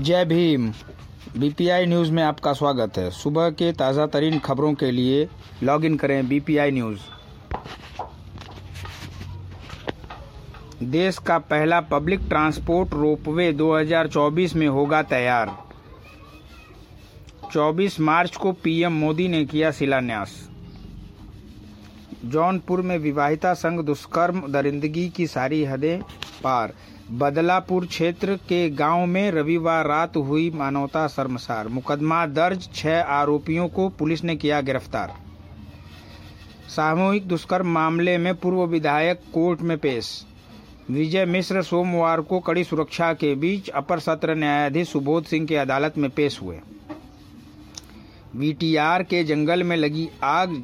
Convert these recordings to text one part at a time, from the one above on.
जय Bhim. BPI news में आपका स्वागत है। सुबह के ताज़ा तरीन खबरों के लिए लॉग इन करें बीपीआई न्यूज़। देश का पहला पब्लिक ट्रांसपोर्ट रोपवे 2024 में होगा तैयार। 24 मार्च को पीएम मोदी ने किया शिलान्यास। जौनपुर में विवाहिता संग दुष्कर्म, दरिंदगी की सारी हदें पार। बदलापुर क्षेत्र के गाँव में रविवार रात हुई मानवता शर्मसार। मुकदमा दर्ज, छह आरोपियों को पुलिस ने किया गिरफ़्तार। सामूहिक दुष्कर्म मामले में पूर्व विधायक कोर्ट में पेश। विजय मिश्र सोमवार को कड़ी सुरक्षा के बीच अपर सत्र न्यायाधीश सुबोध सिंह की अदालत में पेश हुए। वीटीआर के जंगल में लगी आग,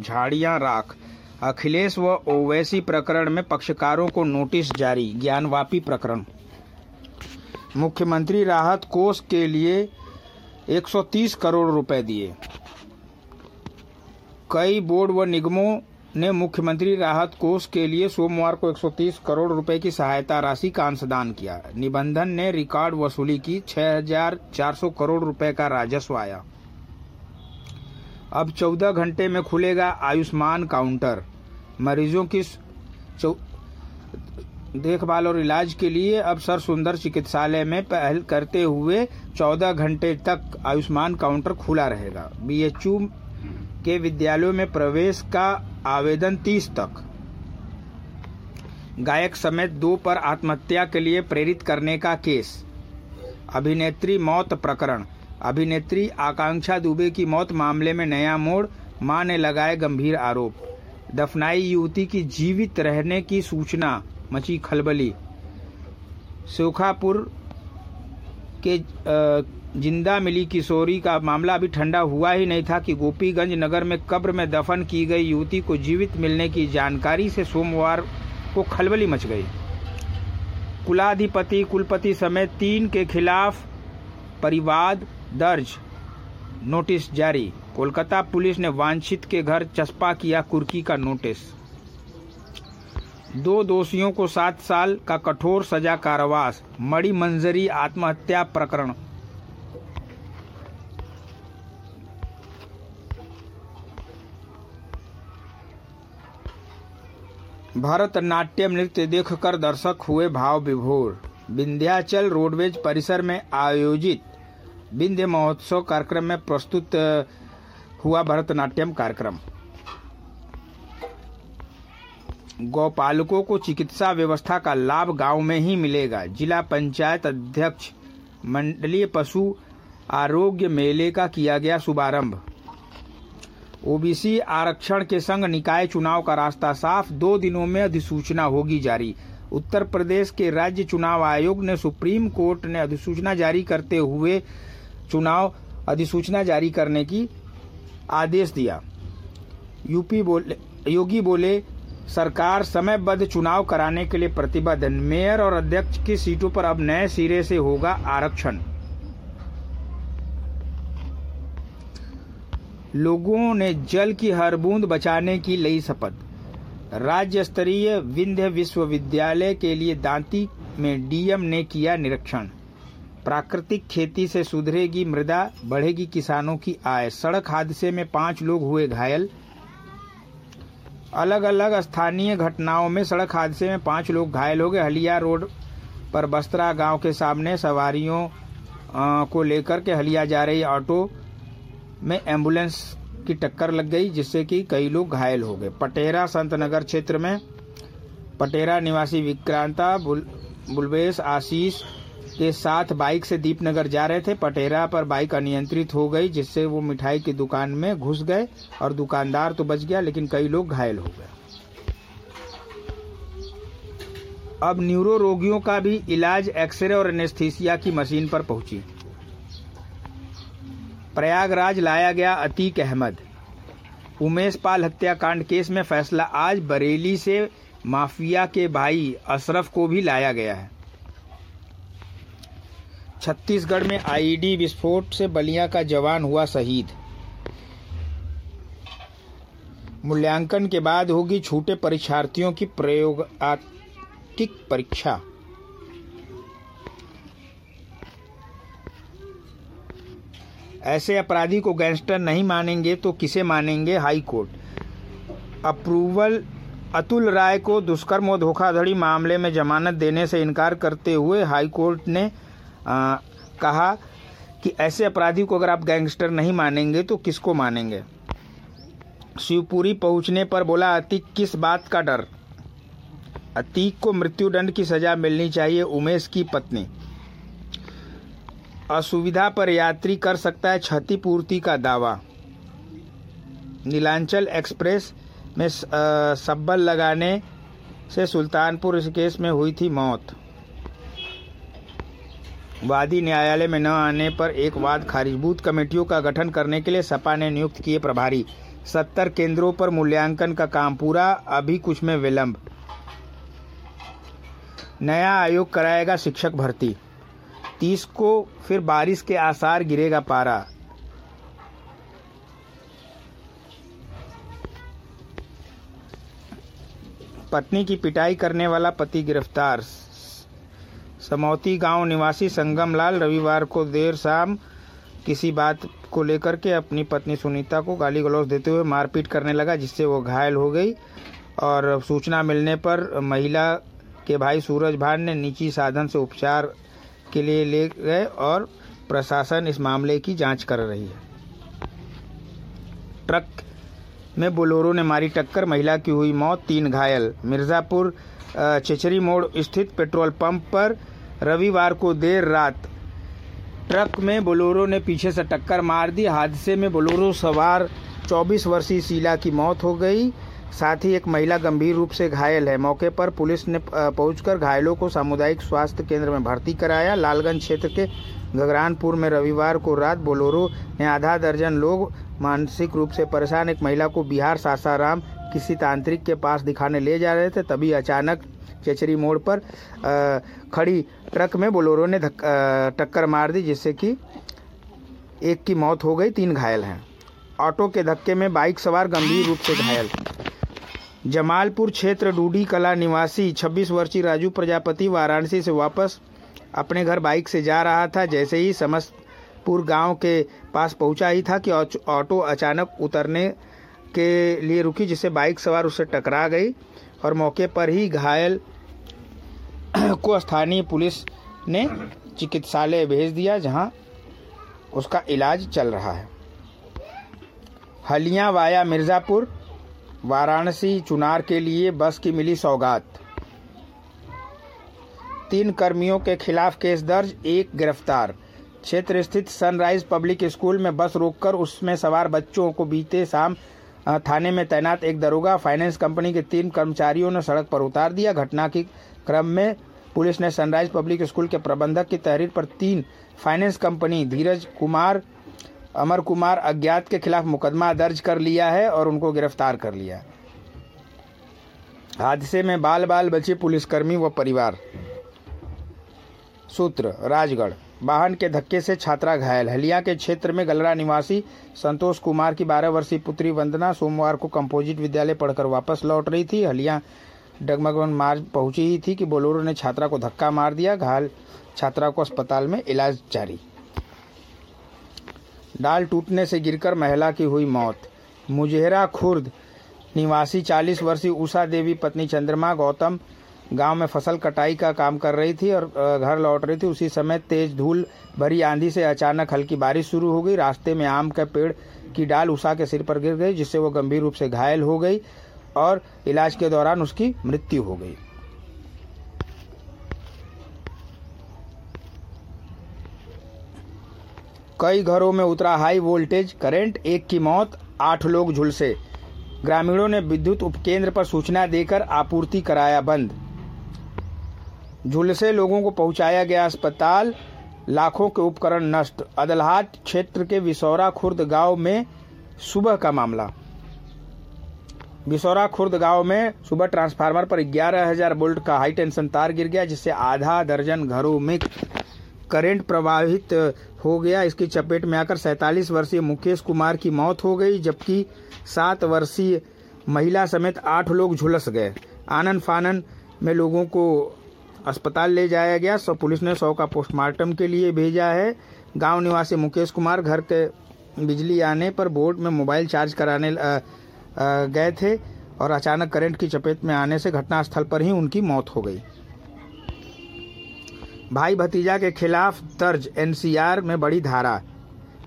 झाड़ियाँ राख। अखिलेश व ओवैसी प्रकरण में पक्षकारों को नोटिस जारी ज्ञानवापी प्रकरण। मुख्यमंत्री राहत कोष के लिए 130 करोड़ रुपए दिए। कई बोर्ड व निगमों ने मुख्यमंत्री राहत कोष के लिए सोमवार को 130 करोड़ रुपए की सहायता राशि का अंशदान किया। निबंधन ने रिकॉर्ड वसूली की 6,400 करोड़ रुपए का राजस्व आया। अब 14 घंटे में खुलेगा आयुष्मान काउंटर। मरीजों की देखभाल और इलाज के लिए अब सर सुंदर चिकित्सालय में पहल करते हुए 14 घंटे तक आयुष्मान काउंटर खुला रहेगा। बीएचयू के विद्यालयों में प्रवेश का आवेदन 30 तक। गायक समेत दो पर आत्महत्या के लिए प्रेरित करने का केस। अभिनेत्री मौत प्रकरण। अभिनेत्री आकांक्षा दुबे की मौत मामले में नया मोड़, माँ ने लगाए गंभीर आरोप। दफनाई युवती की जीवित रहने की सूचना, मची खलबली। सोखापुर के ज़िंदा मिली किशोरी का मामला अभी ठंडा हुआ ही नहीं था कि गोपीगंज नगर में कब्र में दफन की गई युवती को जीवित मिलने की जानकारी से सोमवार को खलबली मच गई। कुलाधिपति कुलपति समेत तीन के खिलाफ परिवाद दर्ज। नोटिस जारी। कोलकाता पुलिस ने वांछित के घर चस्पा किया कुर्की का नोटिस। दो दोषियों को सात साल का कठोर सजा कारावास मड़ी मंजरी आत्महत्या प्रकरण। भरतनाट्यम नृत्य देखकर दर्शक हुए भाव विभोर। विंध्याचल रोडवेज़ परिसर में आयोजित विंध्य महोत्सव कार्यक्रम में प्रस्तुत हुआ भरतनाट्यम कार्यक्रम। गौपालकों को चिकित्सा व्यवस्था का लाभ गाँव में ही मिलेगा। जिला पंचायत अध्यक्ष, मंडलीय पशु आरोग्य मेले का किया गया शुभारंभ। ओबीसी आरक्षण के संग निकाय चुनाव का रास्ता साफ़, दो दिनों में अधिसूचना होगी जारी। उत्तर प्रदेश के राज्य चुनाव आयोग ने सुप्रीम कोर्ट ने अधिसूचना जारी करते हुए चुनाव अधिसूचना जारी करने की आदेश दिया। यूपी बोले, योगी बोले, सरकार समयबद्ध चुनाव कराने के लिए प्रतिबद्ध। मेयर और अध्यक्ष की सीटों पर अब नए सिरे से होगा आरक्षण। लोगों ने जल की हर बूंद बचाने की लई शपथ। राज्य स्तरीय विंध्य विश्वविद्यालय के लिए दांती में डीएम ने किया निरीक्षण। प्राकृतिक खेती से सुधरेगी मृदा बढ़ेगी किसानों की आय। सड़क हादसे में पाँच लोग हुए घायल। अलग अलग स्थानीय घटनाओं में सड़क हादसे में पाँच लोग घायल हो गए। हलिया रोड पर बस्तरा गाँव के सामने सवारियों को लेकर के हलिया जा रही ऑटो में एंबुलेंस की टक्कर लग गई जिससे कि कई लोग घायल हो गए। पटेरा संत नगर क्षेत्र में पटेरा निवासी विक्रांता बुल, बुलवेश आशीष के साथ बाइक से दीपनगर जा रहे थे। पटेरा पर बाइक अनियंत्रित हो गई, जिससे वो मिठाई की दुकान में घुस गए और दुकानदार तो बच गया, लेकिन कई लोग घायल हो गए। अब न्यूरो रोगियों का भी इलाज एक्सरे और एनेस्थीसिया की मशीन पर पहुँची। प्रयागराज लाया गया अतीक अहमद। उमेश पाल हत्याकांड केस में फैसला आज बरेली से माफिया के भाई अशरफ को भी लाया गया है। छत्तीसगढ़ में आईईडी विस्फोट से बलिया का जवान हुआ शहीद। मूल्यांकन के बाद होगी छूटे परीक्षार्थियों की प्रयोगात्मक परीक्षा। ऐसे अपराधी को गैंगस्टर नहीं मानेंगे तो किसे मानेंगे high court approval, Atul Rai को दुष्कर्म और धोखाधड़ी मामले में जमानत देने से इनकार करते हुए हाई कोर्ट ने आ, कहा कि ऐसे अपराधी को अगर आप गैंगस्टर नहीं मानेंगे तो किसको मानेंगे? शिवपुरी पहुँचने पर बोला अतीक किस बात का डर? अतीक को मृत्युदंड की सजा मिलनी चाहिए उमेश की पत्नी। असुविधा पर यात्री कर सकता है क्षतिपूर्ति का दावा। नीलांचल एक्सप्रेस में सब्बल लगाने से सुल्तानपुर इस केस में हुई थी मौत। वादी न्यायालय में न आने पर एक वाद खारिज बूथ कमेटियों का गठन करने के लिए सपा ने नियुक्त किए प्रभारी। सत्तर केंद्रों पर मूल्यांकन का काम पूरा, अभी कुछ में विलंब। नया आयोग कराएगा शिक्षक भर्ती। तीस को फिर बारिश के आसार गिरेगा पारा। पत्नी की पिटाई करने वाला पति गिरफ़्तार। समौती गाँव निवासी संगम लाल रविवार को देर शाम किसी बात को लेकर के अपनी पत्नी सुनीता को गाली गलौज देते हुए मारपीट करने लगा, जिससे वो घायल हो गई और सूचना मिलने पर महिला के भाई सूरज भान ने निजी साधन से उपचार के लिए ले गए और प्रशासन इस मामले की जाँच कर रही है। ट्रक में बोलोरो ने मारी टक्कर, महिला की हुई मौत, तीन घायल। मिर्ज़ापुर चेचरी मोड़ स्थित पेट्रोल पंप पर रविवार को देर रात ट्रक में बोलोरो ने पीछे से टक्कर मार दी। हादसे में बोलोरो सवार 24 वर्षीय शीला की मौत हो गई। साथ ही एक महिला गंभीर रूप से घायल है। मौके पर पुलिस ने पहुंचकर घायलों को सामुदायिक स्वास्थ्य केंद्र में भर्ती कराया। लालगंज क्षेत्र के घगरानपुर में रविवार को रात बोलोरो ने आधा दर्जन लोग मानसिक रूप से परेशान। एक महिला को बिहार सासाराम किसी तांत्रिक के पास दिखाने ले जा रहे थे, तभी अचानक चेचरी मोड़ पर खड़ी ट्रक में बोलोरो ने टक्कर मार दी, जिससे कि एक की मौत हो गई, तीन घायल हैं। ऑटो के धक्के में बाइक सवार गंभीर रूप से घायल। जमालपुर क्षेत्र डूडी कला निवासी 26 वर्षीय राजू प्रजापति वाराणसी से वापस अपने घर बाइक से जा रहा था। जैसे ही समस्तपुर गाँव के पास पहुँचा ही था कि ऑटो अचानक उतरने के लिए रुकी, जिससे बाइक सवार उससे टकरा गई। और मौके पर ही घायल को स्थानीय पुलिस ने चिकित्सालय भेज दिया, जहाँ उसका इलाज चल रहा है। हलिया वाया मिर्ज़ापुर, वाराणसी चुनार के लिए बस की मिली सौगात। तीन कर्मियों के खिलाफ केस दर्ज, एक गिरफ़्तार। क्षेत्र स्थित सनराइज पब्लिक स्कूल में बस रोककर उसमें सवार बच्चों को बीते शाम थाने में तैनात एक दरोगा फाइनेंस कंपनी के तीन कर्मचारियों ने सड़क पर उतार दिया। घटना के क्रम में पुलिस ने सनराइज पब्लिक स्कूल के प्रबंधक की तहरीर पर तीन फाइनेंस कंपनी धीरज कुमार, अमर कुमार अज्ञात के खिलाफ मुकदमा दर्ज कर लिया है और उनको गिरफ़्तार कर लिया। हादसे में बाल बाल बचे पुलिसकर्मी व परिवार। सूत्र, राजगढ़। वाहन के धक्के से छात्रा घायल। हलिया के क्षेत्र में गलरा निवासी संतोष कुमार की 12 वर्षीय पुत्री वंदना सोमवार को कंपोजिट विद्यालय पढ़कर वापस लौट रही थी। हलिया डगमगन मार्ग पहुँची ही थी कि बोलोरो ने छात्रा को धक्का मार दिया। घायल छात्रा को अस्पताल में इलाज जारी। डाल टूटने से गिरकर महिला की हुई मौत। मुजहरा खुर्द निवासी 40 वर्षीय उषा देवी, पत्नी चंद्रमा, गौतम गाँव में फ़सल कटाई का काम कर रही थी और घर लौट रही थी। उसी समय तेज धूल भरी आंधी से अचानक हल्की बारिश शुरू हो गई। रास्ते में आम के पेड़ की डाल उषा के सिर पर गिर गई, जिससे वो गंभीर रूप से घायल हो गई और इलाज के दौरान उसकी मृत्यु हो गई। कई घरों में उतरा हाई वोल्टेज करंट, एक की मौत, आठ लोग झुलसे। ग्रामीणों ने विद्युत उपकेंद्र पर सूचना देकर आपूर्ति कराया बंद। झुलसे लोगों को पहुँचाया गया अस्पताल, लाखों के उपकरण नष्ट। अदलहाट क्षेत्र के विसौरा खुर्द गाँव में सुबह का मामला। बिसौरा खुर्द गाँव में सुबह ट्रांसफार्मर पर 11000 वोल्ट का हाई टेंशन तार गिर गया, जिससे आधा दर्जन घरों में करंट प्रवाहित हो गया। इसकी चपेट में आकर सैतालीस वर्षीय मुकेश कुमार की मौत हो गई, जबकि सात वर्षीय महिला समेत आठ लोग झुलस गए। आनंद फानन में लोगों को अस्पताल ले जाया गया। सब पुलिस ने शव का पोस्टमार्टम के लिए भेजा है। गाँव निवासी मुकेश कुमार घर के बिजली आने पर बोर्ड में मोबाइल चार्ज कराने गए थे और अचानक करंट की चपेट में आने से घटनास्थल पर ही उनकी मौत हो गई। भाई भतीजा के खिलाफ दर्ज एनसीआर में बड़ी धारा।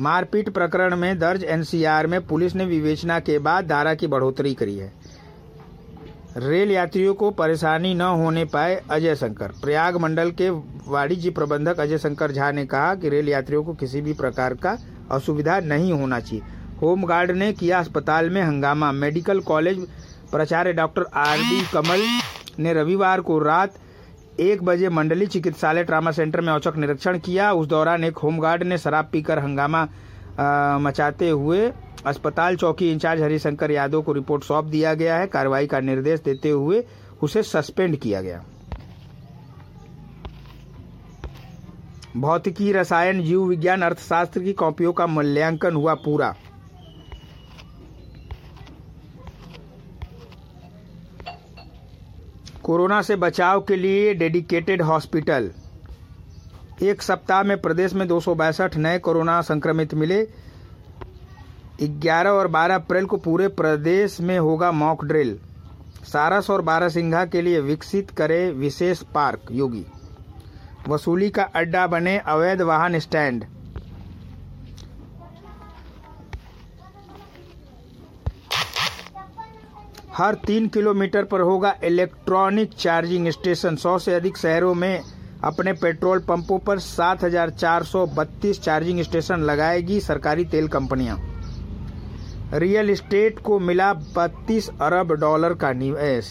मारपीट प्रकरण में दर्ज एनसीआर में पुलिस ने विवेचना के बाद धारा की बढ़ोतरी करी है। रेल यात्रियों को परेशानी न होने पाए अजय शंकर। प्रयाग मंडल के वाणिज्य प्रबंधक अजय शंकर झा ने कहा कि रेल यात्रियों को किसी भी प्रकार का असुविधा नहीं होना चाहिए। होमगार्ड ने किया अस्पताल में हंगामा। मेडिकल कॉलेज प्राचार्य डॉक्टर आर डी कमल ने रविवार को रात एक बजे मंडली चिकित्सालय ट्रामा सेंटर में औचक निरीक्षण किया। उस दौरान एक होमगार्ड ने शराब पीकर हंगामा मचाते हुए अस्पताल चौकी इंचार्ज हरिशंकर यादव को रिपोर्ट सौंप दिया गया है। कार्रवाई का निर्देश देते हुए उसे सस्पेंड किया गया। भौतिकी, रसायन, जीव विज्ञान, अर्थशास्त्र की कॉपियों का मूल्यांकन हुआ पूरा। कोरोना से बचाव के लिए डेडिकेटेड हॉस्पिटल। एक सप्ताह में प्रदेश में दो नए कोरोना संक्रमित मिले। 11 और 12 अप्रैल को पूरे प्रदेश में होगा मॉक ड्रिल। सारस और बारासिंघा के लिए विकसित करे विशेष पार्क योगी। वसूली का अड्डा बने अवैध वाहन स्टैंड। हर तीन किलोमीटर पर होगा इलेक्ट्रॉनिक चार्जिंग स्टेशन। सौ से अधिक शहरों में अपने पेट्रोल पंपों पर 7,432 चार्जिंग स्टेशन लगाएगी सरकारी तेल कंपनियाँ। रियल इस्टेट को मिला 32 अरब डॉलर का निवेश।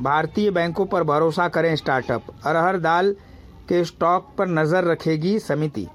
भारतीय बैंकों पर भरोसा करें स्टार्टअप। अरहर दाल के स्टॉक पर नज़र रखेगी समिति।